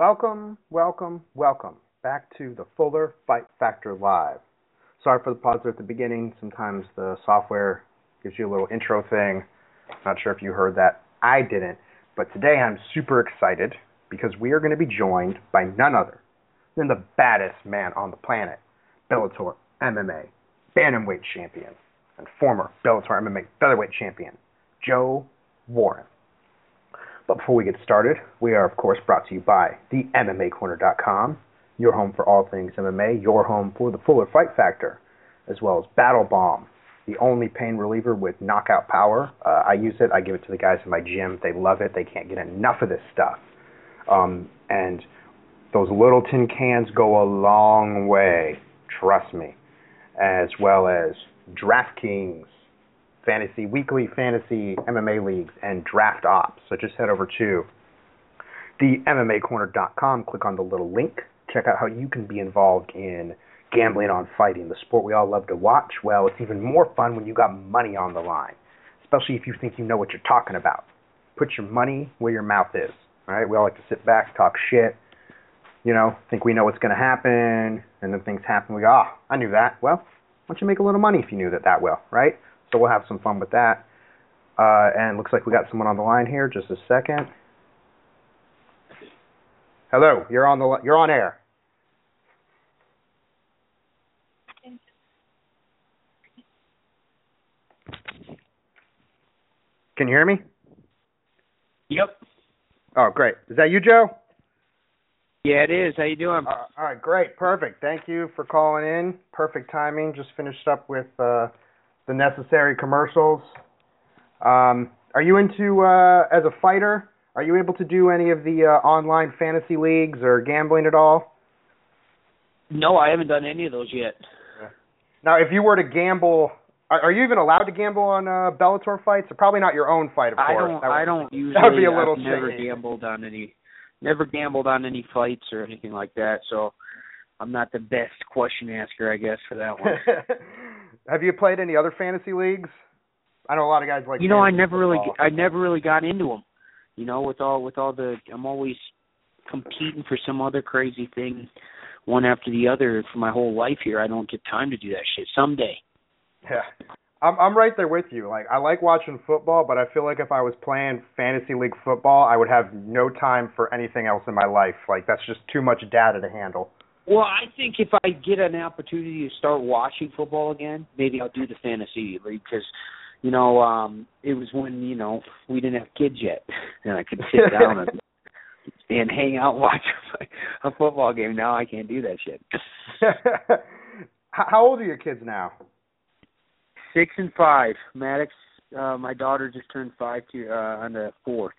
Welcome, welcome, welcome back to the Fuller Fight Factor Live. Sorry for the pause at the beginning. Sometimes the software gives you a little intro thing. Not sure if you heard that. I didn't. But today I'm super excited because we are going to be joined by none other than the baddest man on the planet, Bellator MMA bantamweight champion and former Bellator MMA featherweight champion, Joe Warren. But before we get started, we are of course brought to you by the MMAcorner.com, your home for all things MMA, your home for the Fuller Fight Factor, as well as Battle Bomb, the only pain reliever with knockout power. Uh, I use it. I give it to the guys in my gym. They love it. They can't get enough of this stuff. Um, and those little tin cans go a long way. Trust me. As well as DraftKings fantasy weekly fantasy MMA leagues and draft ops. So just head over to the MMAcorner.com, click on the little link, check out how you can be involved in gambling on fighting, the sport we all love to watch. Well, it's even more fun when you got money on the line, especially if you think you know what you're talking about. Put your money where your mouth is. All right, we all like to sit back, talk shit, you know, think we know what's going to happen, and then things happen. We go, oh, I knew that. Well, why don't you make a little money if you knew that that well, right? So we'll have some fun with that. Uh, and looks like we got someone on the line here. Just a second. Hello, you're on the you're on air. Can you hear me? Yep. Oh, great. Is that you, Joe? Yeah, it is. How you doing? Uh, all right, great, perfect. Thank you for calling in. Perfect timing. Just finished up with uh, the necessary commercials. Um, are you into uh, as a fighter? Are you able to do any of the uh, online fantasy leagues or gambling at all? No, I haven't done any of those yet. Now, if you were to gamble, are, are you even allowed to gamble on uh, Bellator fights? Or probably not your own fight, of I course. don't. Would, I don't usually. That would be a little I've never gambled on any. Never gambled on any fights or anything like that. So, I'm not the best question asker, I guess, for that one. Have you played any other fantasy leagues? I know a lot of guys like. you know, I never really, football. I never really got into them. You know, with all with all the, I'm always competing for some other crazy thing, one after the other for my whole life here. I don't get time to do that shit. Someday. Yeah. I'm I'm right there with you. Like I like watching football, but I feel like if I was playing fantasy league football, I would have no time for anything else in my life. Like that's just too much data to handle. Well, I think if I get an opportunity to start watching football again, maybe I'll do the fantasy league because, you know, um it was when you know we didn't have kids yet, and I could sit down and and hang out and watch a football game. Now I can't do that shit. How how old are your kids now? Six and five. Maddox, uh, my daughter just turned five to uh, on the fourth.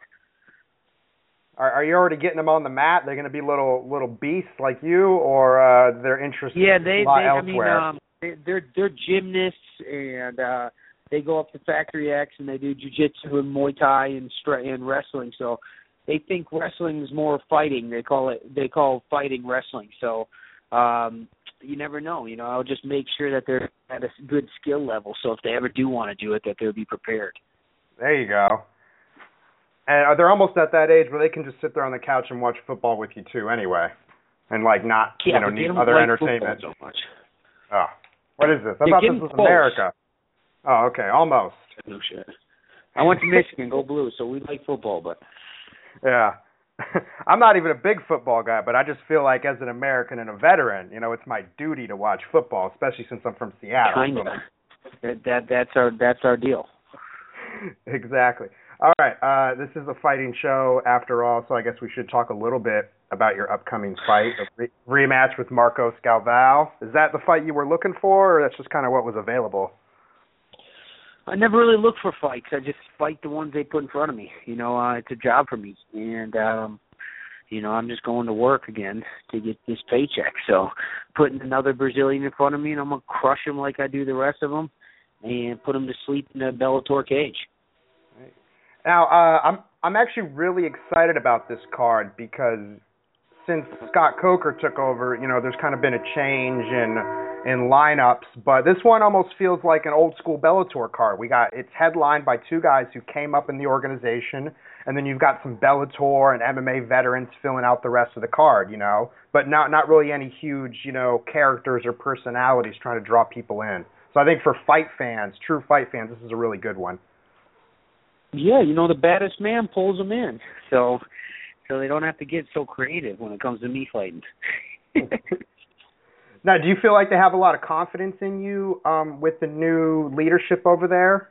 Are are you already getting them on the mat? They're going to be little little beasts like you, or uh, their interests Yeah, they. they I mean, um, they, they're they're gymnasts and uh they go up to Factory X and they do jujitsu and Muay Thai and stra- and wrestling. So they think wrestling is more fighting. They call it they call fighting wrestling. So um you never know. You know, I'll just make sure that they're at a good skill level. So if they ever do want to do it, that they'll be prepared. There you go. And uh, they're almost at that age where they can just sit there on the couch and watch football with you too, anyway, and like not Yeah, you know need other like entertainment. so much. Oh, what is this? I thought this was close. America. Oh, okay, almost. No shit. I went to Michigan, go blue. So we like football, but Yeah. I'm not even a big football guy, but I just feel like as an American and a veteran, you know, it's my duty to watch football, especially since I'm from Seattle. kind of. That that that's our that's our deal. exactly. All right. Uh, this is a fighting show after all, so I guess we should talk a little bit about your upcoming fight, a re- rematch with Marcos Galvão. Is that the fight you were looking for, or that's just kind of what was available? I never really look for fights. I just fight the ones they put in front of me. You know, uh, it's a job for me, and um, you know, I'm just going to work again to get this paycheck. So, putting another Brazilian in front of me, and I'm gonna crush him like I do the rest of them, and put him to sleep in a Bellator cage. Now, uh, I'm I'm actually really excited about this card because since Scott Coker took over, you know, there's kind of been a change in in lineups, but this one almost feels like an old school Bellator card. We got it's headlined by two guys who came up in the organization and then you've got some Bellator and MMA veterans filling out the rest of the card, you know, but not not really any huge, you know, characters or personalities trying to draw people in. So I think for fight fans, true fight fans, this is a really good one. Yeah, you know, the baddest man pulls them in, so so they don't have to get so creative when it comes to me fighting. now, do you feel like they have a lot of confidence in you um, with the new leadership over there?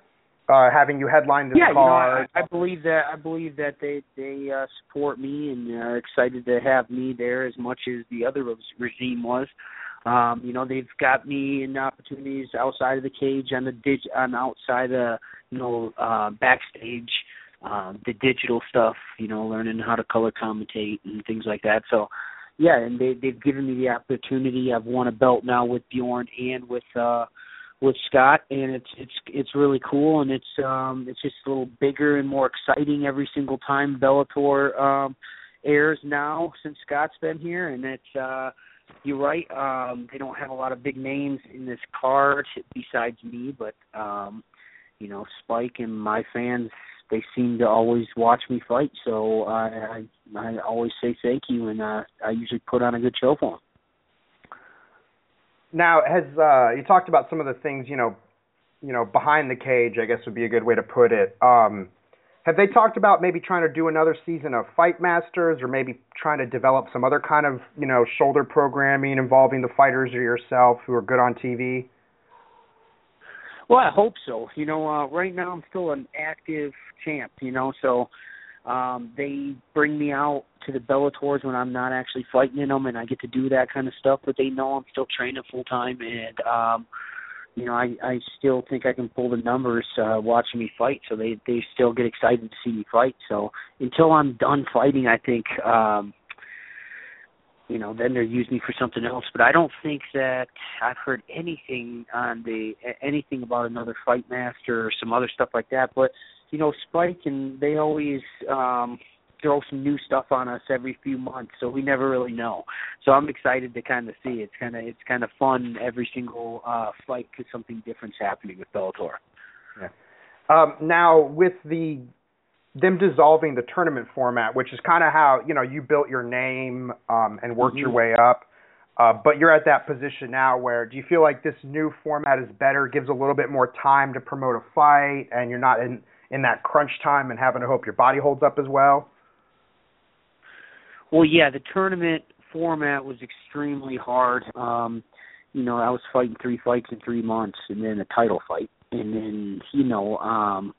uh, having you headline this yeah, card. You know, I, I believe that I believe that they they uh, support me and are excited to have me there as much as the other regime was. Um, you know, they've got me in opportunities outside of the cage on the dig on outside the you know uh, backstage, um, the digital stuff. You know, learning how to color commentate and things like that. So. Yeah, and they they've given me the opportunity. I've won a belt now with Bjorn and with uh with Scott, and it's it's it's really cool, and it's um it's just a little bigger and more exciting every single time Bellator um airs now since Scott's been here, and it's uh you're right. Um, they don't have a lot of big names in this card besides me, but um, you know, Spike and my fans they seem to always watch me fight, so I I, I always say thank you, and uh, I usually put on a good show for them. Now, has uh, you talked about some of the things you know, you know, behind the cage? I guess would be a good way to put it. Um, have they talked about maybe trying to do another season of Fight Masters, or maybe trying to develop some other kind of you know shoulder programming involving the fighters or yourself who are good on TV? Well, I hope so. You know, uh, right now I'm still an active champ. You know, so um, they bring me out to the Bellators when I'm not actually fighting in them, and I get to do that kind of stuff. But they know I'm still training full time, and um, you know I I still think I can pull the numbers uh, watching me fight. So they they still get excited to see me fight. So until I'm done fighting, I think. um you know, then they're using me for something else. But I don't think that I've heard anything on the anything about another fight master or some other stuff like that. But you know, Spike and they always um throw some new stuff on us every few months, so we never really know. So I'm excited to kind of see. It's kind of it's kind of fun every single uh fight because something different's happening with Bellator. Yeah. Um, now with the them dissolving the tournament format, which is kind of how you know you built your name um, and worked mm-hmm. your way up. Uh, but you're at that position now where do you feel like this new format is better, gives a little bit more time to promote a fight, and you're not in in that crunch time and having to hope your body holds up as well? Well, yeah, the tournament format was extremely hard. Um, you know, I was fighting three fights in three months, and then a title fight, and then you know, um,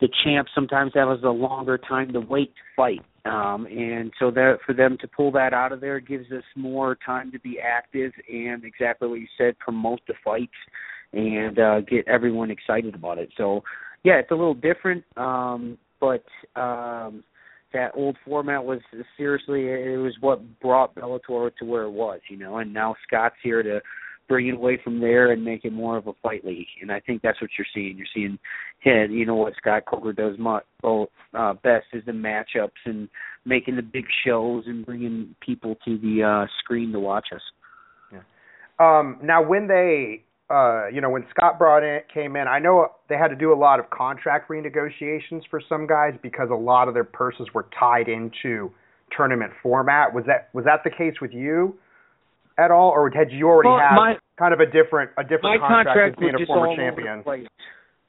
the champs sometimes have us a longer time to wait to fight. Um, and so that for them to pull that out of there gives us more time to be active and exactly what you said, promote the fights and uh, get everyone excited about it. So yeah, it's a little different, um, but um, that old format was seriously it was what brought Bellator to where it was, you know. And now Scott's here to bring it away from there and make it more of a fight league. And I think that's what you're seeing. You're seeing, yeah, you know what Scott Coker does much, oh, uh, best is the matchups and making the big shows and bringing people to the uh, screen to watch us. Um, now, when they uh, you know, when Scott brought in came in, I know they had to do a lot of contract renegotiations for some guys because a lot of their purses were tied into tournament format. Was that was that the case with you at all, or had you already well, had my, kind of a different a different contract, contract being a former champion?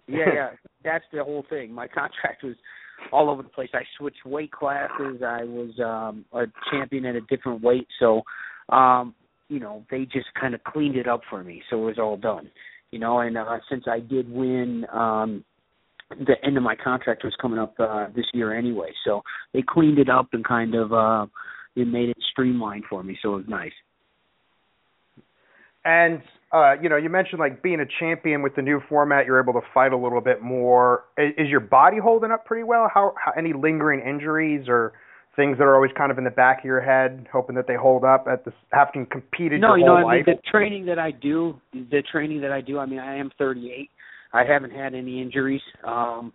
Yeah, yeah, that's the whole thing. My contract was all over the place. I switched weight classes. I was um a champion at a different weight, so um you know they just kind of cleaned it up for me, so it was all done. You know, and uh, since I did win, um, the end of my contract was coming up uh, this year anyway, so they cleaned it up and kind of uh, it made it streamlined for me, so it was nice. And uh, you know, you mentioned like being a champion with the new format, you're able to fight a little bit more. Is, is your body holding up pretty well? How, how any lingering injuries or things that are always kind of in the back of your head, hoping that they hold up at this having competed no, your you whole know, life? I mean, the training that I do, the training that I do. I mean, I am 38. I haven't had any injuries, um,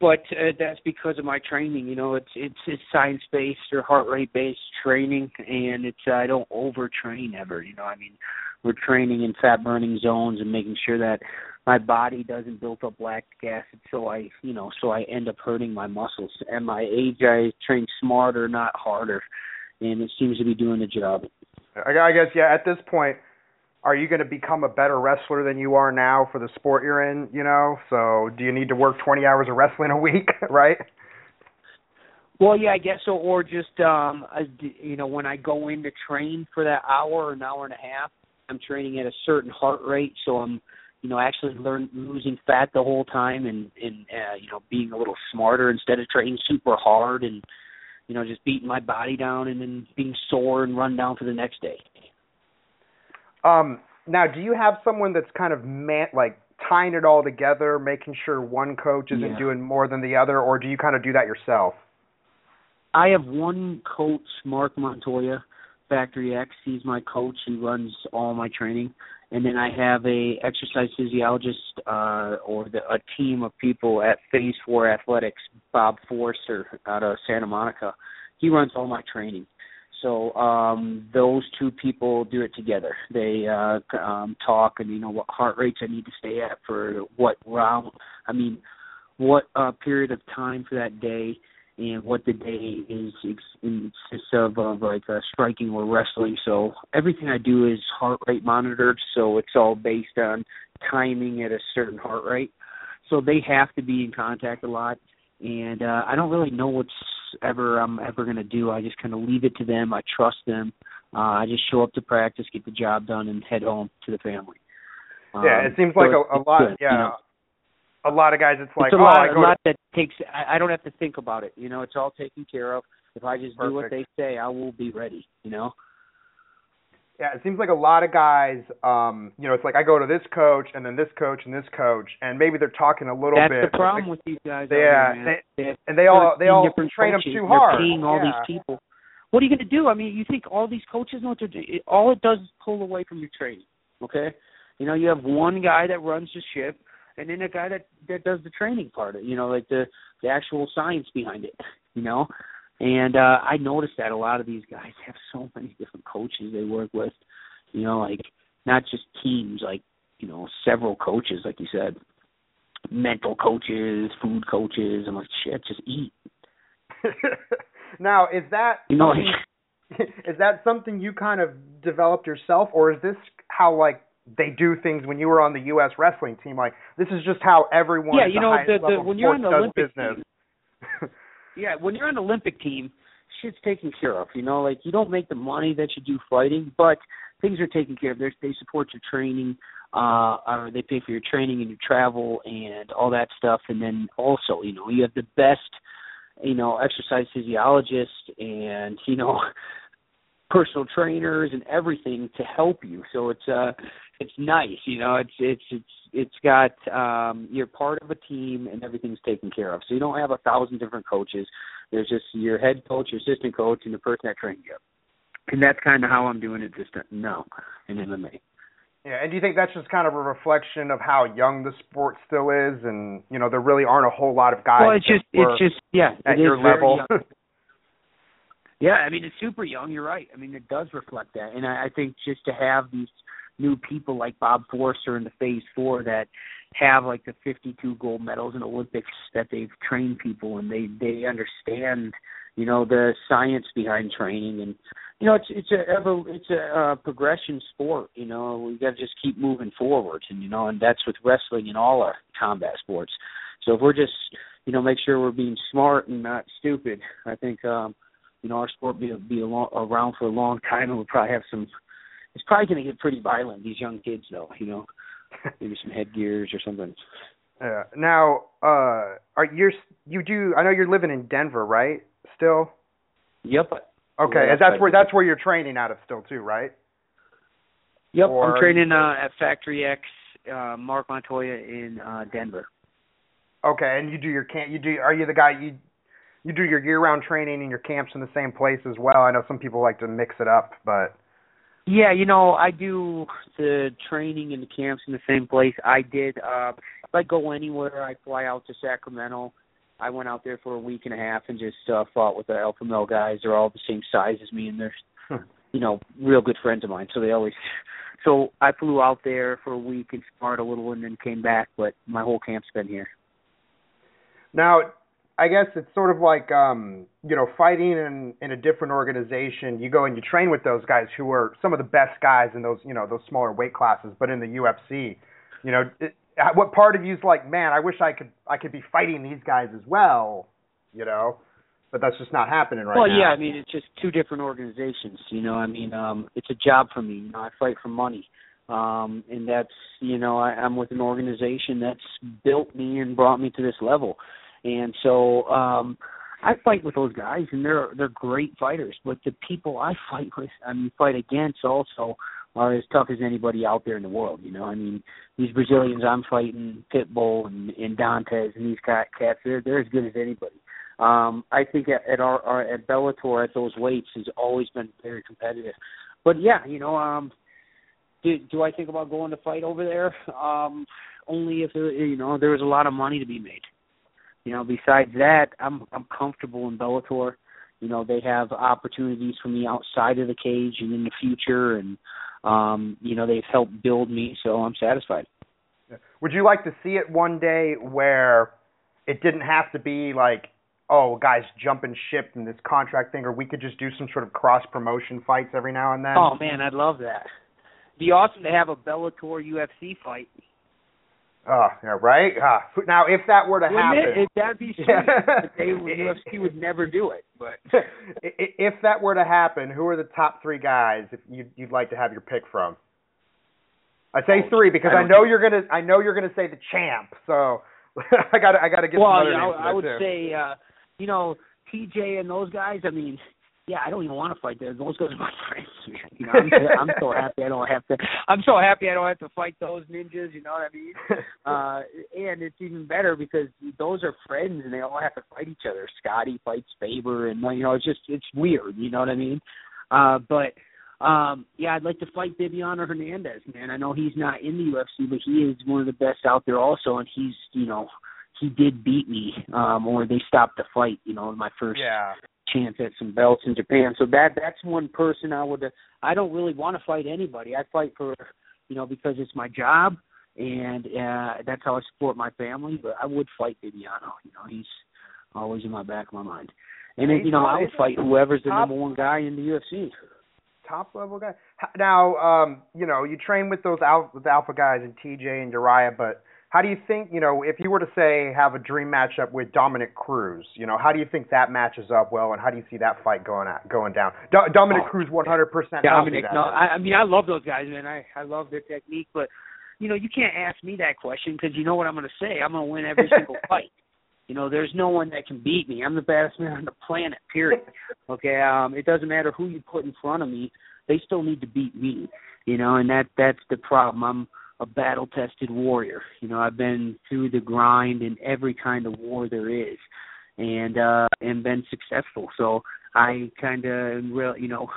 but uh, that's because of my training. You know, it's it's, it's science based or heart rate based training, and it's I don't overtrain ever. You know, I mean, we're training in fat burning zones and making sure that my body doesn't build up lactic acid so I you know so I end up hurting my muscles. At my age I train smarter, not harder. And it seems to be doing the job. I guess yeah, at this point are you going to become a better wrestler than you are now for the sport you're in, you know? So, do you need to work 20 hours of wrestling a week, right? Well, yeah, I guess so. Or just, um, you know, when I go in to train for that hour an hour and a half, I'm training at a certain heart rate, so I'm, you know, actually learn losing fat the whole time and and uh, you know being a little smarter instead of training super hard and you know just beating my body down and then being sore and run down for the next day. Um, now, do you have someone that's kind of man like tying it all together, making sure one coach isn't yeah. doing more than the other, or do you kind of do that yourself? I have one coach, Marc Montoya, Factory X. He's my coach. He runs all my training, and then I have a exercise physiologist uh, or the, a team of people at Phase Four Athletics. Bob Forster out of Santa Monica. He runs all my training. So um, those two people do it together. They uh, um, talk and you know what heart rates I need to stay at for what round. I mean, what uh, period of time for that day and what the day is consists of, of like uh, striking or wrestling. So everything I do is heart rate monitored. So it's all based on timing at a certain heart rate. So they have to be in contact a lot, and uh, I don't really know what's ever I'm ever going to do. I just kind of leave it to them. I trust them. Uh, I just show up to practice, get the job done, and head home to the family. Um, yeah, it seems like a, a lot. Good, yeah, you know? A lot of guys. It's like it's a oh, lot, I go a lot to, that takes. I, I don't have to think about it. You know, it's all taken care of. If I just do what they say, I will be ready. You know. Yeah, it seems like a lot of guys. Um, you know, it's like I go to this coach and then this coach and this coach, and maybe they're talking a little That's bit. the problem with these guys. out Yeah, here, man. they- have and they all they all different train them coaches. too They're hard. paying all yeah. these people. What are you going to do? I mean, you think all these coaches know what they're doing? All it does is pull away from your training. Okay, you know, you have one guy that runs the ship, and then a guy that that does the training part. of it, You know, like the the actual science behind it. You know, and uh I noticed that a lot of these guys have so many different coaches they work with. You know, like not just teams, like you know, several coaches, like you said, mental coaches, food coaches. I'm like, shit, just eat. now, is that You know, like, is that something you kind of developed yourself, or is this how like they do things when you were on the U.S. wrestling team? Like this is just how everyone Yeah, you know, the- the- when you're on the Olympic business. yeah, when you're on the Olympic team, shit's taken care of. You know, like you don't make the money that you do fighting, but things are taken care of. They they support your training, uh, or they pay for your training and your travel and all that stuff. And then also, you know, you have the best, you know, exercise physiologists and you know, personal trainers and everything to help you. So it's uh, it's nice. You know, it's it's it's it's got um, you're part of a team and everything's taken care of. So you don't have a thousand different coaches. There's just your head coach, your assistant coach, and the person that trained you. And that's kind of how I'm doing it just now in MMA. Yeah, and do you think that's just kind of a reflection of how young the sport still is, and you know there really aren't a whole lot of guys well, it's just it's just yeah, at your level? Yeah, I mean it's super young. You're right. I mean it does reflect that, and I, I think just to have these new people like Bob Forster in the Phase Four that have like the 52 gold medals in Olympics that they've trained people and they they understand you know the science behind training. And you know it's it's a ever it's a uh, progression sport you know we got to just keep moving forward and you know and that's with wrestling and all our combat sports. So if we're just you know make sure we're being smart and not stupid i think um you know our sport be be a long, around for a long time and we'll probably have some it's probably going to get pretty violent these young kids though you know maybe some headgears or something Yeah. Now, uh, are you you do? I know you're living in Denver, right? Still. yep Okay, and that's that's where that's where you're training out of still too, right? Yep, Or- I'm training uh, at Factory X, uh, Marc Montoya in uh, Denver. Okay, and you do your camp. You do. Are you the guy you you do your year-round training and your camps in the same place as well? I know some people like to mix it up, but Yeah, you know, I do the training and the camps in the same place. I did. Uh, if I go anywhere, I fly out to Sacramento. I went out there for a week and a half and just uh, fought with the alpha male guys. They're all the same size as me, and they're you know, real good friends of mine. So they always. So I flew out there for a week and sparred a little, and then came back. But my whole camp's been here. Now, I guess it's sort of like um, you know, fighting in in a different organization. You go and you train with those guys who are some of the best guys in those you know those smaller weight classes. But in the UFC, you know, it, what part of you's like, man, I wish I could I could be fighting these guys as well, you know? But that's just not happening right well, now. Well, yeah, I mean, it's just two different organizations. You know, I mean, um, it's a job for me. You know, I fight for money, um, and that's you know, I, I'm with an organization that's built me and brought me to this level, and so um, I fight with those guys, and they're they're great fighters. But the people I fight with, I mean, fight against also are as tough as anybody out there in the world. You know, I mean, these Brazilians I'm fighting, Pitbull and, and Dantas, and these cats, they're they're as good as anybody. Um, I think at, at our, our at Bellator at those weights has always been very competitive. But yeah, you know, um, do do I think about going to fight over there? Um, only if you know there was a lot of money to be made. You know, besides that, I'm I'm comfortable in Bellator. You know, they have opportunities for me outside of the cage and in the future, and um, you know, they've helped build me, so I'm satisfied. Would you like to see it one day where it didn't have to be like, oh, guys jumping ship in this contract thing, or we could just do some sort of cross promotion fights every now and then? Oh man, I'd love that. It'd be awesome to have a Bellator UFC fight. Oh, yeah, right. Uh, now, if that were to Wouldn't happen, it? that'd be sweet. but they, UFC would never do it. But if that were to happen, who are the top three guys if you'd, you'd like to have your pick from? I say oh, three because I, I know you're gonna. I know you're gonna say the champ. So I got. I got to get well, some other yeah. I, I would too. say, uh, you know, TJ and those guys. I mean, yeah, I don't even want to fight them. Those guys are my friends. You know, I'm, I'm so happy I don't have to. I'm so happy I don't have to fight those ninjas. You know what I mean? Uh, and it's even better because those are friends and they all have to fight each other. Scotty fights Faber, and you know, it's just it's weird. You know what I mean? Uh, but um, yeah, I'd like to fight Bibiano Fernandes, man. I know he's not in the UFC, but he is one of the best out there also, and he's you know he did beat me, um, or they stopped the fight, you know, in my first yeah chance at some belts in Japan. So that that's one person I would. I don't really want to fight anybody. I fight for, you know, because it's my job and uh that's how I support my family. But I would fight Bibiano. You know, he's always in my back of my mind. And then, you know, I would fight whoever's the number one guy in the UFC. Top level guy. Now, um, you know, you train with those alpha, with alpha guys and TJ and Urijah, but how do you think, you know, if you were to say have a dream matchup with Dominick Cruz, you know, how do you think that matches up well, and how do you see that fight going at, going down? Do, Dominick oh, Cruz, 100. percent Dominick, no, I, I mean, I love those guys, man. I I love their technique, but you know, you can't ask me that question because you know what I'm going to say. I'm going to win every single fight. You know, there's no one that can beat me. I'm the baddest man on the planet. Period. Okay, um, it doesn't matter who you put in front of me. They still need to beat me. You know, and that that's the problem. I'm a battle tested warrior. You know, I've been through the grind in every kind of war there is and uh and been successful. So I kind of am real, you know,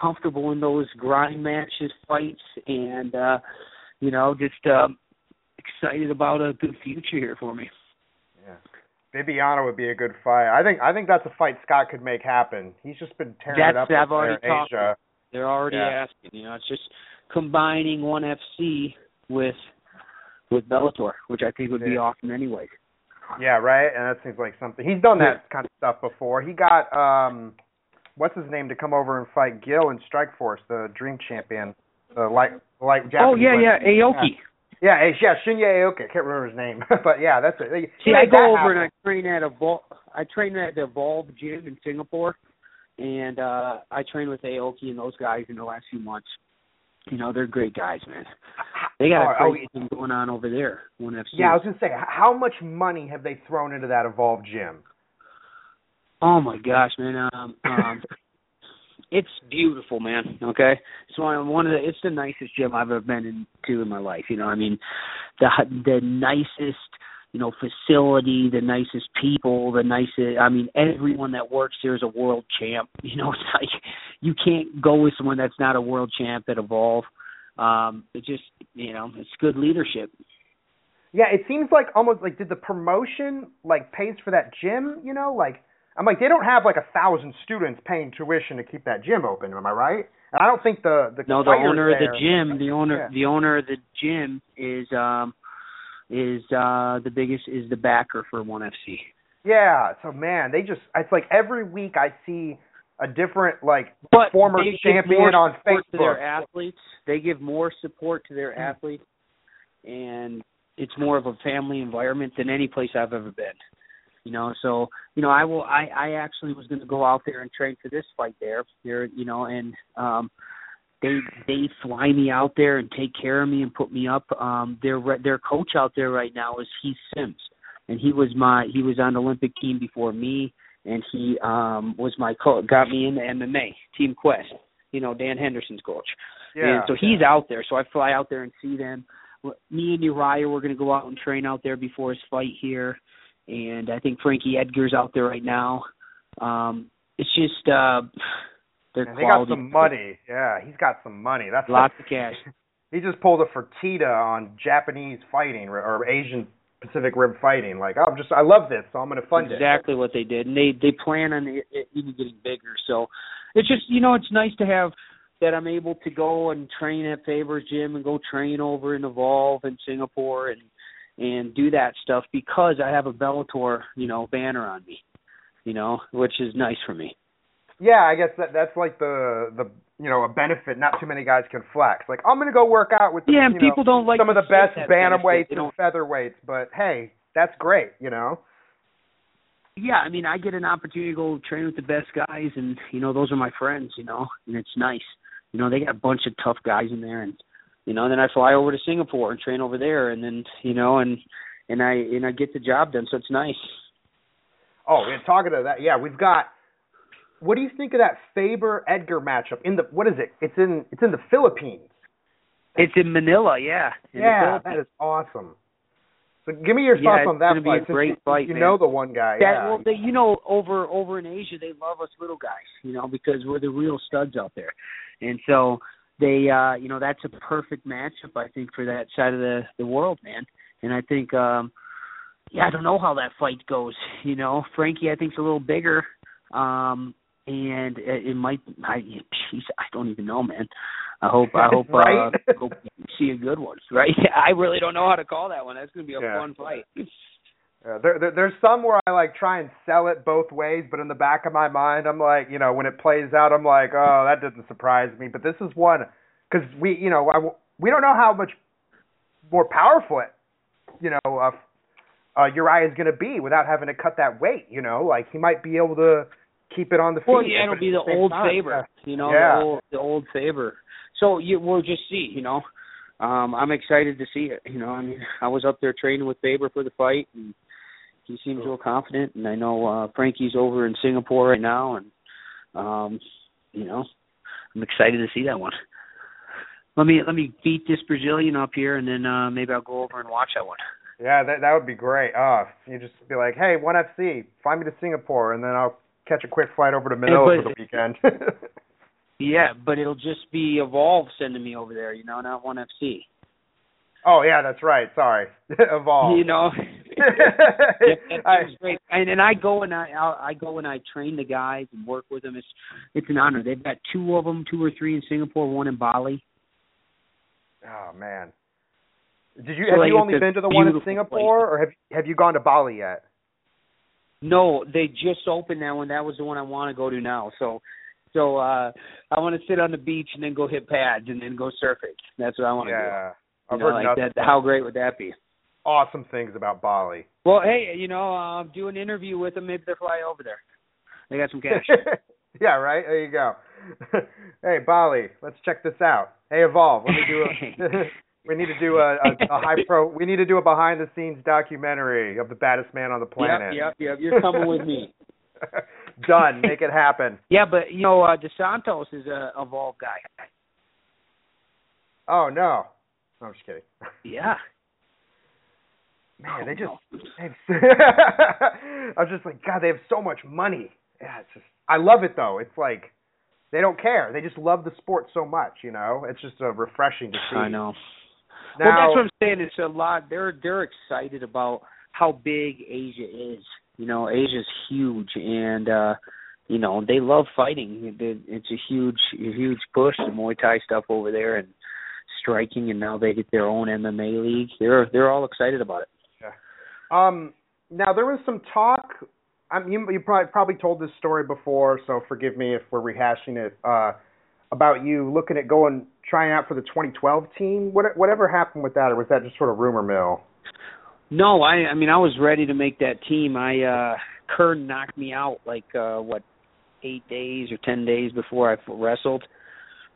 comfortable in those grind matches, fights and uh you know, just um excited about a good future here for me. Yeah. Bibiano would be a good fight. I think I think that's a fight Scott could make happen. He's just been tearing that's, it up I've already in Asia. They're already yeah. asking, you know, it's just combining one FC with with Bellator, which I think would be Yeah. awesome anyway. Yeah, right. And that seems like something he's done that kind of stuff before. He got um, what's his name to come over and fight Gil in Strikeforce, the Dream Champion, the light light Japanese. oh yeah, yeah, Aoki. Yeah, eh, yeah, Shinya Aoki. I can't remember his name, but yeah, that's it. He- See, I go over and. I train at a Vol- I train at the Evolve gym in Singapore, and uh I train with Aoki and those guys in the last few months. You know, they're great guys, man. They got Oh, a oh, great thing going on over there. One FC. Yeah, I was gonna say, how much money have they thrown into that Evolve gym? Oh my gosh, man. Um, um it's beautiful, man. Okay, it's one one of the it's the nicest gym I've ever been into in my life. You know, I mean, the the nicest you know facility, the nicest people, the nicest. I mean, everyone that works here is a world champ. You know, it's like you can't go with someone that's not a world champ at Evolve. Um, it just you know, it's good leadership. Yeah, it seems like almost like did the promotion like pays for that gym? You know, like I'm like, they don't have like a thousand students paying tuition to keep that gym open. Am I right? And I don't think the the no, the owner of the gym, the owner, Yeah. the owner of the gym is um is uh the biggest is the backer for one FC. Yeah. So man, they just it's like every week I see a different like But former champion on support to their athletes. They give more support to their Mm. athletes, and it's more of a family environment than any place I've ever been. You know, so you know, I will. I I actually was going to go out there and train for this fight there. There, you know, and um, they they fly me out there and take care of me and put me up. Um, their their coach out there right now is Heath Sims, and he was my he was on the Olympic team before me, and he um was my coach, got me into MMA Team Quest. You know, Dan Henderson's coach. Yeah. And so he's out there. So I fly out there and see them. Me and Urijah, we're going to go out and train out there before his fight here. And I think Frankie Edgar's out there right now. Um, it's just uh, they're And they got some money. Yeah, he's got some money. That's Lots of cash. He just pulled a Fertitta on Japanese fighting or Asian Pacific Rim fighting. Like, I'm just I love this, so I'm going to fund it. exactly what they did, and they they plan on it, it even getting bigger. So it's just you know it's nice to have that I'm able to go and train at Faber's gym and go train over in Evolve in Singapore and and do that stuff because I have a Bellator you know banner on me, you know, which is nice for me. Yeah, I guess that that's like the the you know a benefit. Not too many guys can flex. Like, I'm going to go work out with the, Yeah, and you know, people don't like some of the best bantamweights and featherweights. But hey, that's great. You know. Yeah, I mean, I get an opportunity to go train with the best guys, and you know, those are my friends, you know, and it's nice. You know, they got a bunch of tough guys in there, and you know, and then I fly over to Singapore and train over there, and then you know, and and I and I get the job done, so it's nice. Oh, and talking to that, yeah, we've got. What do you think of that Faber Edgar matchup in the what is it? It's in it's in the Philippines. It's in Manila, yeah. in yeah, that is awesome. So give me your thoughts it's on that gonna be a fight. great you, fight, you man. know the one guy. That, yeah. well, they, you know, over over in Asia, they love us little guys, you know, because we're the real studs out there, and so they, uh, you know, that's a perfect matchup, I think, for that side of the the world, man. And I think, um, yeah, I don't know how that fight goes. You know, Frankie, I think's a little bigger, um, and it, it might. I, geez, I don't even know, man. I hope I hope Right? uh, hope see a good one, right? I really don't know how to call that one. That's gonna be a Yeah. fun fight. Uh, there, there, there's some where I like try and sell it both ways, but in the back of my mind, I'm like, you know, when it plays out, I'm like, oh, that doesn't surprise me. But this is one because we, you know, I, we don't know how much more powerful it, you know, uh, uh, Urijah is going to be without having to cut that weight. You know, like he might be able to keep it on the feet. Well, yeah, it'll be at the old time, Faber, you know, Yeah. the old the old Faber. So you we'll just see, you know. Um, I'm excited to see it. You know, I mean, I was up there training with Faber for the fight, and he seems real confident. And I know uh, Frankie's over in Singapore right now, and um, you know, I'm excited to see that one. Let me let me beat this Brazilian up here, and then uh, maybe I'll go over and watch that one. Yeah, that that would be great. Oh, you just be like, hey, one FC, find me to Singapore, and then I'll catch a quick flight over to Manila for the weekend. Yeah, but it'll just be Evolve sending me over there, you know, not one FC. oh yeah, that's right. Sorry, evolve. You know. I- great. And and I go and I I'll, I go and I train the guys and work with them. It's it's an honor. They've got two of them, two or three in Singapore, one in Bali. oh man, did you So, have like, you only been to the one in Singapore, or have have you gone to Bali yet? No, they just opened that one. That was the one I want to go to now. So so uh I want to sit on the beach and then go hit pads and then go surfing. That's what I want to Yeah, do. I've know, heard like that. How great would that be? awesome things about Bali. Well, hey, you know, uh, do an interview with them. Maybe they'll fly over there. They got some cash. yeah, right. There you go. hey Bali, let's check this out. Hey Evolve, let me do a. we need to do a, a, a high pro. We need to do a behind the scenes documentary of the baddest man on the planet. Yep, yep, yep. You're coming with me. Done. Make it happen. Yeah, but you know, uh, DeSantos is a evolved guy. Oh no. No, I'm just kidding. Yeah. Man, they just I was just like, God, they have so much money. Yeah, it's just I love it though. It's like they don't care. They just love the sport so much, you know? It's just uh, refreshing to see. I know. Now, well, that's what I'm saying. It's a lot. They're they're excited about how big Asia is. You know, Asia's huge, and uh, you know they love fighting. It's a huge, a huge push the Muay Thai stuff over there, and striking, and now they get their own MMA league. They're they're all excited about it. Yeah. Um. Now there was some talk. I mean, you, you probably probably told this story before, so forgive me if we're rehashing it. Uh, about you looking at going trying out for the 2012 team. What whatever happened with that, or was that just sort of rumor mill? No, I I mean I was ready to make that team. I uh Curran knocked me out like uh what eight days or ten days before I wrestled.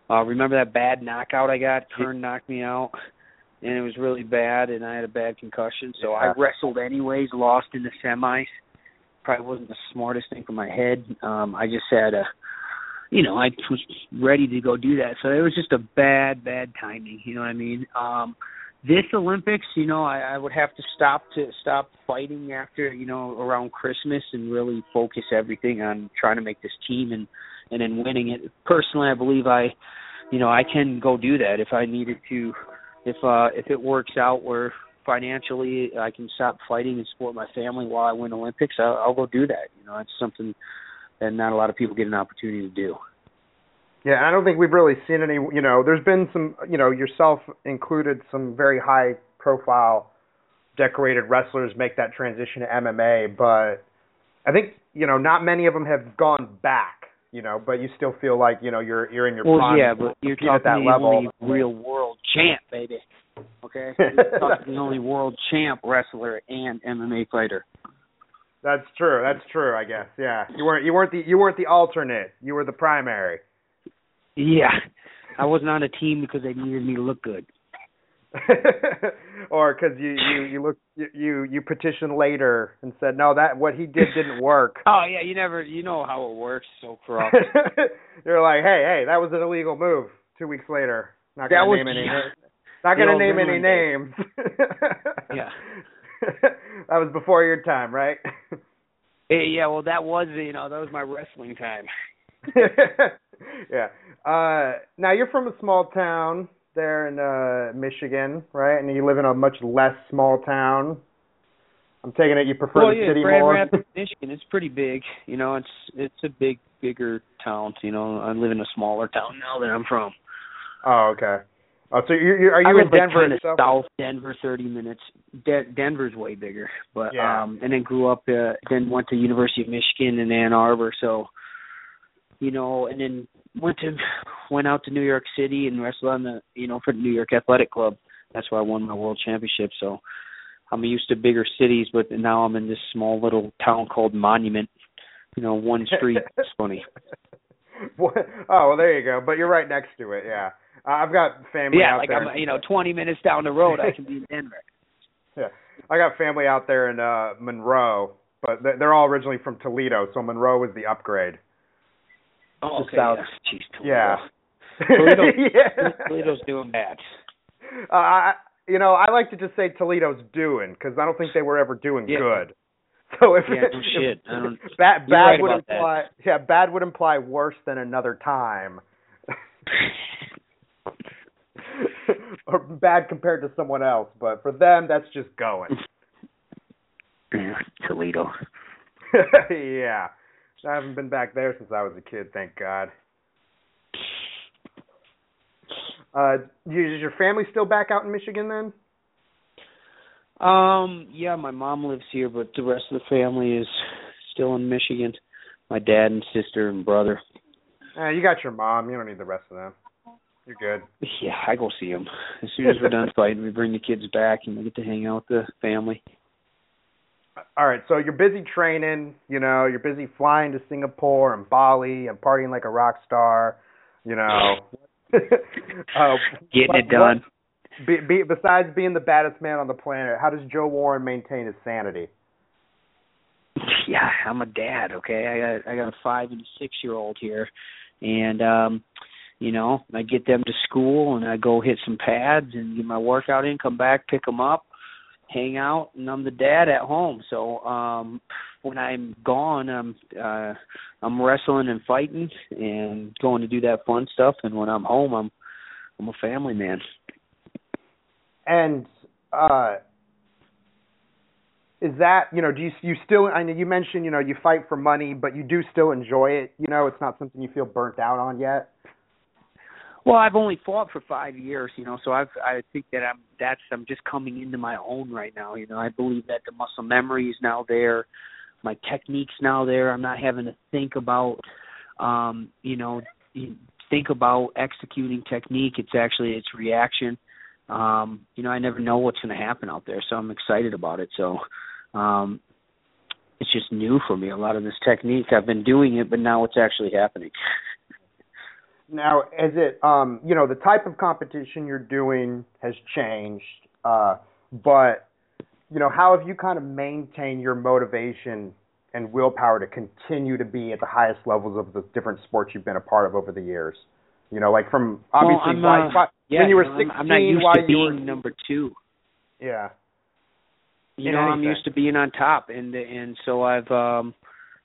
Uh remember that bad knockout I got? Curran knocked me out and it was really bad and I had a bad concussion. So yeah. I wrestled anyways, lost in the semis. Probably wasn't the smartest thing for my head. Um I just had a you know, I was ready to go do that. So it was just a bad, bad timing, you know what I mean? Um this Olympics, you know, I, I would have to stop to stop fighting after, you know, around Christmas and really focus everything on trying to make this team and and then winning it. Personally, I believe I, you know, I can go do that if I needed to, if uh if it works out where financially I can stop fighting and support my family while I win Olympics. I'll, I'll go do that. You know, it's something that not a lot of people get an opportunity to do. Yeah, I don't think we've really seen any. You know, there's been some. You know, yourself included, some very high profile, decorated wrestlers make that transition to MMA. But I think you know, not many of them have gone back. You know, but you still feel like you know you're you're in your well, prime. yeah, but you're talking at that the level. only real world champ, baby. Okay, you're talking the only world champ wrestler and MMA fighter. That's true. That's true. I guess. Yeah. You weren't. You weren't the. You weren't the alternate. You were the primary. Yeah, I wasn't on a team because they needed me to look good. or because you you you look you you petitioned later and said no that what he did didn't work. oh yeah, you never you know how it works so corrupt. You're like hey hey that was an illegal move. Two weeks later, not gonna that name was, any yeah. not gonna name any names. yeah. that was before your time, right? Yeah, well that was you know that was my wrestling time. yeah. Uh, now you're from a small town there in uh, Michigan, right? And you live in a much less small town. I'm taking it you prefer well, the yeah, city Grand more. Rapids, Michigan. It's pretty big. You know, it's it's a big, bigger town. You know, I live in a smaller town now that I'm from. oh, okay. Oh, so you're, you're are you in Denver kind of itself? south Denver, thirty minutes. De- Denver's way bigger, but Yeah. um, and then grew up. Uh, then went to University of Michigan in Ann Arbor. So, you know, and then went to went out to New York City and wrestled on the you know for the New York Athletic Club. That's where I won my world championship. So, I'm used to bigger cities, but now I'm in this small little town called Monument. You know, one street. it's funny. What- oh, well, there you go. But you're right next to it. Yeah. I've got family Yeah, out like there. I'm you know 20 minutes down the road, I can be in Denver. Yeah, I got family out there in uh Monroe, but they're all originally from Toledo, so Monroe was the upgrade. Oh, okay. south. Yeah. Jeez, Toledo. Yeah. Toledo, yeah. Toledo's doing bad. Uh, I, you know, I like to just say Toledo's doing because I don't think they were ever doing Yeah. good. So if, Yeah, no if shit. I don't- bad bad right would about that. imply yeah bad would imply worse than another time. or bad compared to someone else, but for them that's just going. Toledo. yeah. I haven't been back there since I was a kid, thank God. Uh, is your family still back out in Michigan then? Um, yeah, my mom lives here, but the rest of the family is still in Michigan. My dad and sister and brother. Uh, you got your mom. You don't need the rest of them. You're good. Yeah, I go see them as soon as we're done fighting. We bring the kids back and we get to hang out with the family. All right, so you're busy training. You know, you're busy flying to Singapore and Bali and partying like a rock star. You know, uh, Getting it done. be, be, besides being the baddest man on the planet, how does Joe Warren maintain his sanity? yeah, I'm a dad, okay? I got I got a 5 and a 6 year old here and um you know, I get them to school and I go hit some pads and get my workout in, come back, pick them up, hang out, and I'm the dad at home. So, um when I'm gone, I'm uh I'm wrestling and fighting and going to do that fun stuff and when I'm home, I'm I'm a family man. And uh, is that you know do you you still I know you mentioned you know you fight for money but you do still enjoy it you know it's not something you feel burnt out on yet well i've only fought for five years you know so i've i think that i'm that's i'm just coming into my own right now you know. I believe that the muscle memory is now there. My technique's now there. I'm not having to think about um you know think about executing technique. It's actually it's reaction. Um you know i never know what's going to happen out there so i'm excited about it. So um, it's just new for me. A lot of this technique, I've been doing it, but now it's actually happening. Now, is it, um, you know, the type of competition you're doing has changed, uh, but, you know, how have you kind of maintained your motivation and willpower to continue to be at the highest levels of the different sports you've been a part of over the years? You know, like from obviously well, uh, yeah, when you were 16, I'm, I'm not used to being were, number two. Yeah you know i'm used to being on top and and so i've um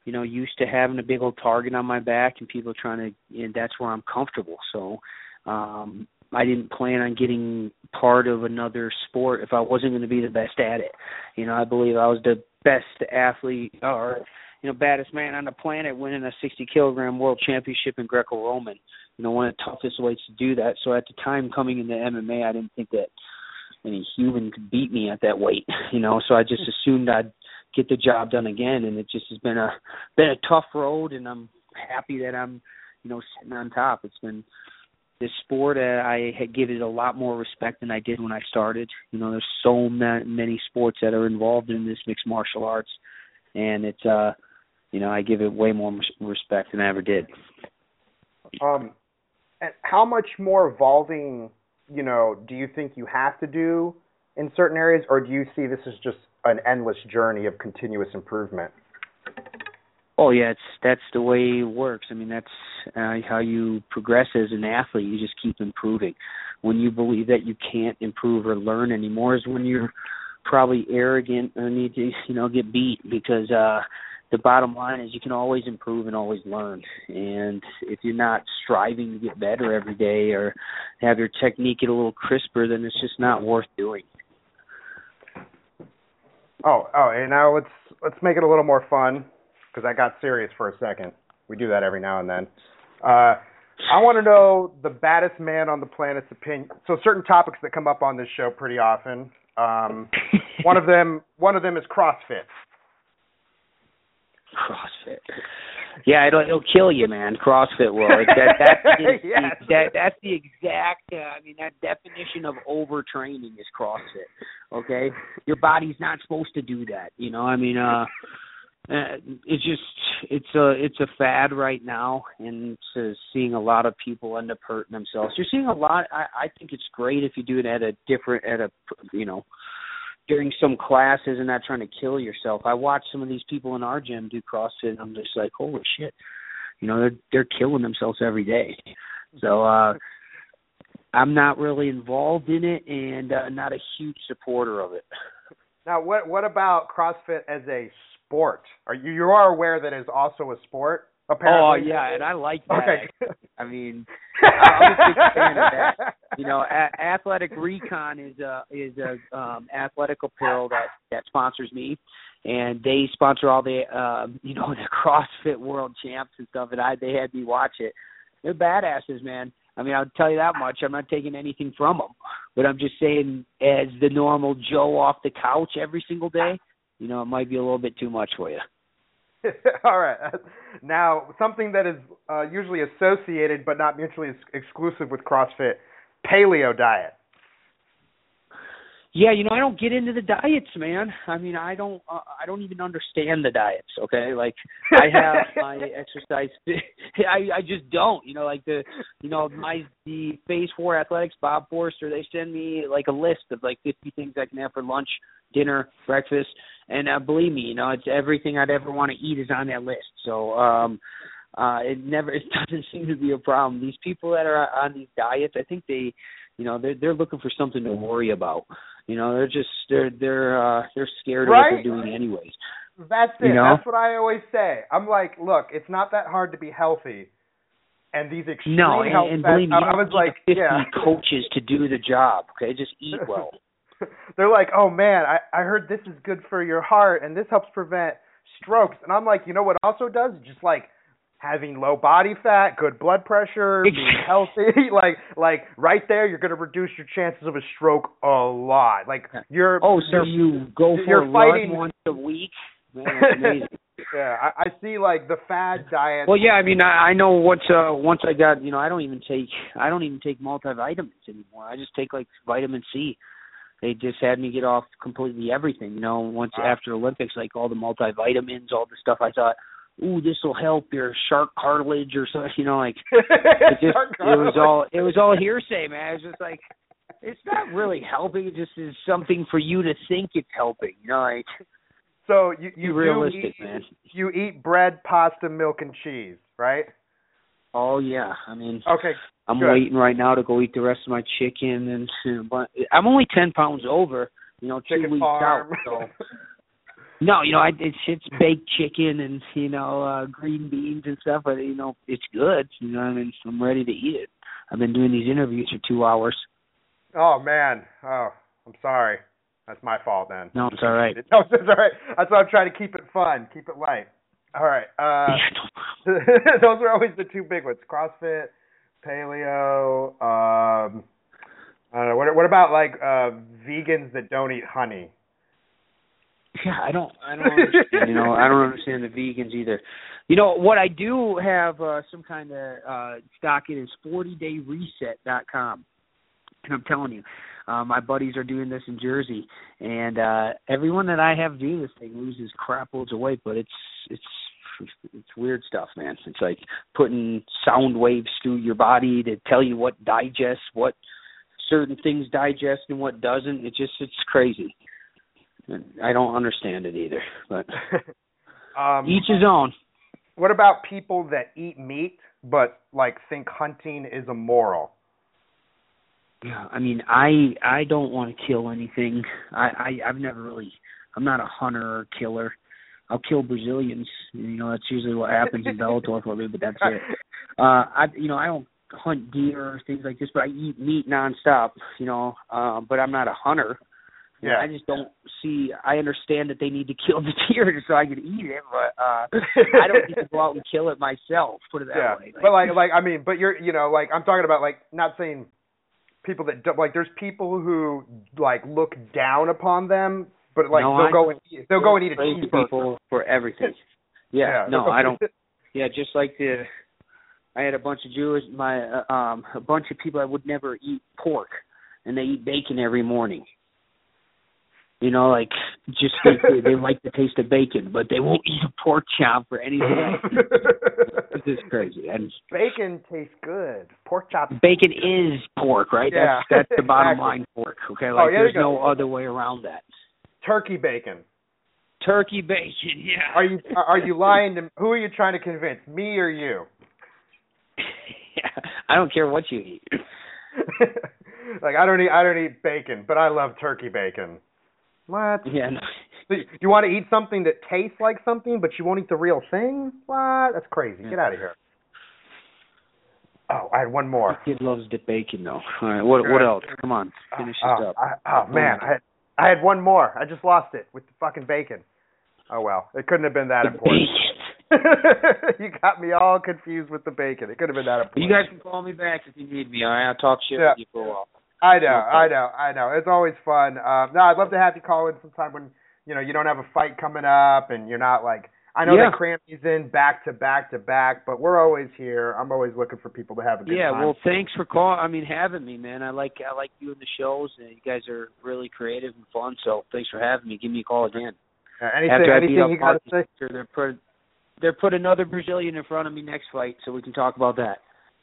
you know used to having a big old target on my back and people trying to and that's where i'm comfortable so um I didn't plan on getting part of another sport if I wasn't going to be the best at it. You know, I believe I was the best athlete or you know baddest man on the planet, winning a 60 kilogram world championship in Greco-Roman. You know, one of the toughest weights to do that. So at the time coming into MMA, I didn't think that any human could beat me at that weight, you know. So I just assumed I'd get the job done again, and it just has been a been a tough road, and I'm happy that I'm, you know, sitting on top. It's been this sport. Uh, I give it a lot more respect than I did when I started. You know, there's so many sports that are involved in this mixed martial arts, and it's uh, you know, I give it way more respect than I ever did. Um, and how much more evolving you know, do you think you have to do in certain areas, or do you see this as just an endless journey of continuous improvement? Oh yeah, it's that's the way it works. I mean, that's uh, how you progress as an athlete. You just keep improving. When you believe that you can't improve or learn anymore, is when you're probably arrogant or need to, you know, get beat because uh the bottom line is you can always improve and always learn. And if you're not striving to get better every day or have your technique get a little crisper, then it's just not worth doing. Oh, oh, and now let's let's make it a little more fun because I got serious for a second. We do that every now and then. Uh, I want to know the baddest man on the planet's opinion. So certain topics that come up on this show pretty often. Um, one of them, one of them is CrossFit. CrossFit. Yeah, it'll it'll kill you, man. CrossFit will. That that's the, yes. that that's the exact. Uh, I mean, that definition of overtraining is CrossFit. Okay, your body's not supposed to do that. You know, I mean, uh, uh it's just it's a it's a fad right now, and uh, seeing a lot of people end up hurting themselves. You're seeing a lot. I I think it's great if you do it at a different at a you know during some classes and not trying to kill yourself. I watch some of these people in our gym do CrossFit and I'm just like, holy shit. You know, they're they're killing themselves every day. So uh I'm not really involved in it and uh, not a huge supporter of it. Now, what what about CrossFit as a sport? Are you you are aware that it's also a sport? Apparently. Oh yeah, and I like that. Okay. I mean, I'm a big fan of that. You know, a- Athletic Recon is a is a um, athletic apparel that that sponsors me, and they sponsor all the um, you know the CrossFit World Champs and stuff. And I they had me watch it. They're badasses, man. I mean, I'll tell you that much. I'm not taking anything from them, but I'm just saying, as the normal Joe off the couch every single day, you know, it might be a little bit too much for you. All right. Now, something that is uh, usually associated but not mutually ex- exclusive with CrossFit, paleo diet. Yeah, you know, I don't get into the diets, man. I mean, I don't uh, I don't even understand the diets, okay? Like I have my exercise I I just don't, you know, like the you know, my the Phase 4 Athletics Bob Forster, they send me like a list of like 50 things I can have for lunch, dinner, breakfast, and uh, believe me, you know, it's everything I'd ever want to eat is on that list. So, um uh it never it doesn't seem to be a problem. These people that are on these diets, I think they you know, they're they're looking for something to worry about. You know, they're just they're they're uh they're scared right? of what they're doing anyways. That's it. You know? That's what I always say. I'm like, look, it's not that hard to be healthy. And these extreme no, and, health and believe me, I, I was like, 50 yeah. coaches to do the job. Okay, just eat well. they're like, "Oh man, I I heard this is good for your heart and this helps prevent strokes." And I'm like, "You know what also does? Just like having low body fat, good blood pressure, being healthy, like like right there, you're going to reduce your chances of a stroke a lot. Like you're oh, so you go for you're a fighting, run once a week. Man, amazing. yeah, I, I see like the fad diet. Well, yeah, I mean, I, I know once uh once I got, you know, I don't even take I don't even take multivitamins anymore. I just take like vitamin C. They just had me get off completely everything, you know. Once Wow. after Olympics, like all the multivitamins, all the stuff. I thought, ooh, this will help your shark cartilage or something, you know, like it just it was all it was all hearsay, man. It's just like it's not really helping. It just is something for you to think it's helping, you know, like so you you realistic, eat, man. You eat bread, pasta, milk, and cheese, right? Oh yeah, I mean, Okay, I'm Good. waiting right now to go eat the rest of my chicken, and but I'm only ten pounds over, you know, two chicken weeks farm. out. So no, you know, I it's it's baked chicken and you know uh green beans and stuff, but you know it's good. You know, what I mean, I'm ready to eat it. I've been doing these interviews for two hours. oh man, oh I'm sorry. That's my fault then. No, it's all right. No, it's all right. That's why I'm trying to keep it fun, keep it light. All right. Uh, yeah, no those are always the two big ones: CrossFit, paleo. Um, I don't know. What, what about like uh, vegans that don't eat honey? Yeah, I don't I don't understand, you know, I don't understand the vegans either. You know, what I do have uh some kind of uh stock in is 40dayreset.com. And I'm telling you, uh, my buddies are doing this in Jersey and uh everyone that I have do this thing loses crap loads of weight, but it's it's it's weird stuff, man. It's like putting sound waves through your body to tell you what digests, what certain things digest and what doesn't. It just it's crazy. And I don't understand it either, but um, each his own. what about people that eat meat but like think hunting is immoral? Yeah, I mean, I I don't want to kill anything. I, I I've never really. I'm not a hunter or killer. I'll kill Brazilians. You know, that's usually what happens in Bellator for me. But that's it. Uh, I you know I don't hunt deer or things like this, but I eat meat nonstop. You know, uh, but I'm not a hunter. You know, Yeah. I just don't see. I understand that they need to kill the deer so I can eat it, but uh I don't need to go out and kill it myself. Put it that yeah, way. but like, like I mean, but you're, you know, like I'm talking about, like not saying people that don't, like. There's people who like look down upon them, but like No, they'll I- go and eat, they'll go and eat a crazy cheeseburger. people for everything. Yeah, no, I don't. Yeah, just like the, I had a bunch of Jewish, my uh, um, a bunch of people that would never eat pork, and they eat bacon every morning. You know, like just they, they, they like the taste of bacon, but they won't eat a pork chop for anything. this is crazy. And Bacon tastes good. Pork chop. bacon is pork, right? Yeah, that's that's the bottom exactly. line pork. Okay, Oh, like yeah, there's no other way around that. Turkey bacon. Turkey bacon, yeah. Are you are you lying to? Who are you trying to convince? Me or you? yeah, I don't care what you eat. like I don't eat I don't eat bacon, but I love turkey bacon. What? Yeah, no. So you- want to eat something that tastes like something, but you won't eat the real thing? What? That's crazy. Get out of here. Oh, I had one more. Kid loves the bacon though. All right, what what else? Come on, finish oh, this up. I, oh man, I had, I had one more. I just lost it with the fucking bacon. Oh well, it couldn't have been that The important. bacon. you got me all confused with the bacon. It could have been that important. You guys can call me back if you need me. All right, I'll talk shit Yeah. with you for a while. I know, I know, I know. It's always fun. Um, no, I'd love to have you call in sometime when you know you don't have a fight coming up and you're not like. I know Yeah. they cramp these in back to back to back, but we're always here. I'm always looking for people to have a good Yeah, time. well, thanks for calling. I mean, having me, man. I like I like doing the shows, and you guys are really creative and fun. So thanks for having me. Give me a call again. Uh, anything, After I beat anything up you got to say? They're put they're put another Brazilian in front of me next fight, so we can talk about that.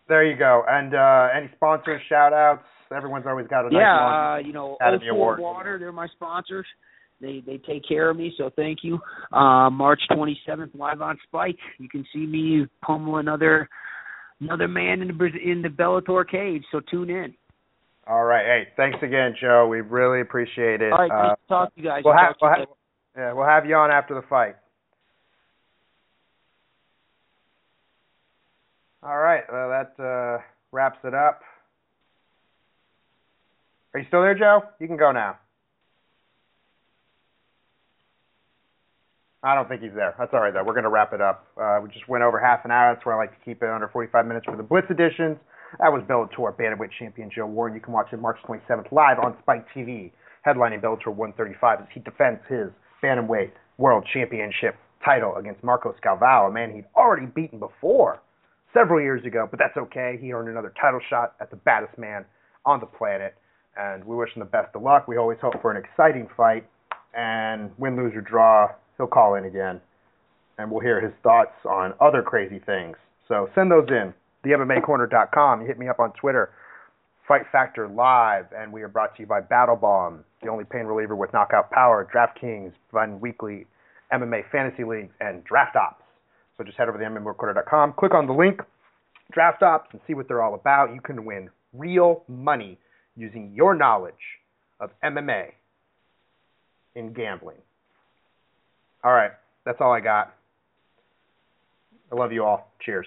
There you go. And uh any sponsors, shout outs. Everyone's always got a nice one. yeah, uh, you know, Academy 04 Award. Water, they're my sponsors. They they take care of me, so thank you. Uh, March 27th, live on Spike. You can see me pummel another another man in the in the Bellator cage. So tune in. All right. Hey, thanks again, Joe. We really appreciate it. All right, Uh, nice to talk to you guys. we'll have, we'll have, yeah, we'll have you on after the fight. All right. Well, that uh, wraps it up. Are you still there, Joe? You can go now. I don't think he's there. That's all right though. We're gonna wrap it up. Uh, we just went over half an hour. That's where I like to keep it under 45 minutes for the Blitz editions. That was Bellator bantamweight champion Joe Warren. You can watch it March 27th live on Spike TV, headlining Bellator 135 as he defends his bantamweight world championship title against Marcos Galvão, a man he'd already beaten before several years ago. But that's okay. He earned another title shot at the baddest man on the planet, and we wish him the best of luck. We always hope for an exciting fight, and win, lose, or draw he'll call in again, and we'll hear his thoughts on other crazy things. So send those in. TheMMAcorner.com. You hit me up on Twitter. Fight Factor Live, and we are brought to you by Battle Bomb, the only pain reliever with knockout power. DraftKings, Fun Weekly, MMA Fantasy Leagues, and Draft Ops. So just head over to TheMMAcorner.com, click on the link, Draft Ops, and see what they're all about. You can win real money using your knowledge of MMA in gambling. All right. That's all I got. I love you all. Cheers.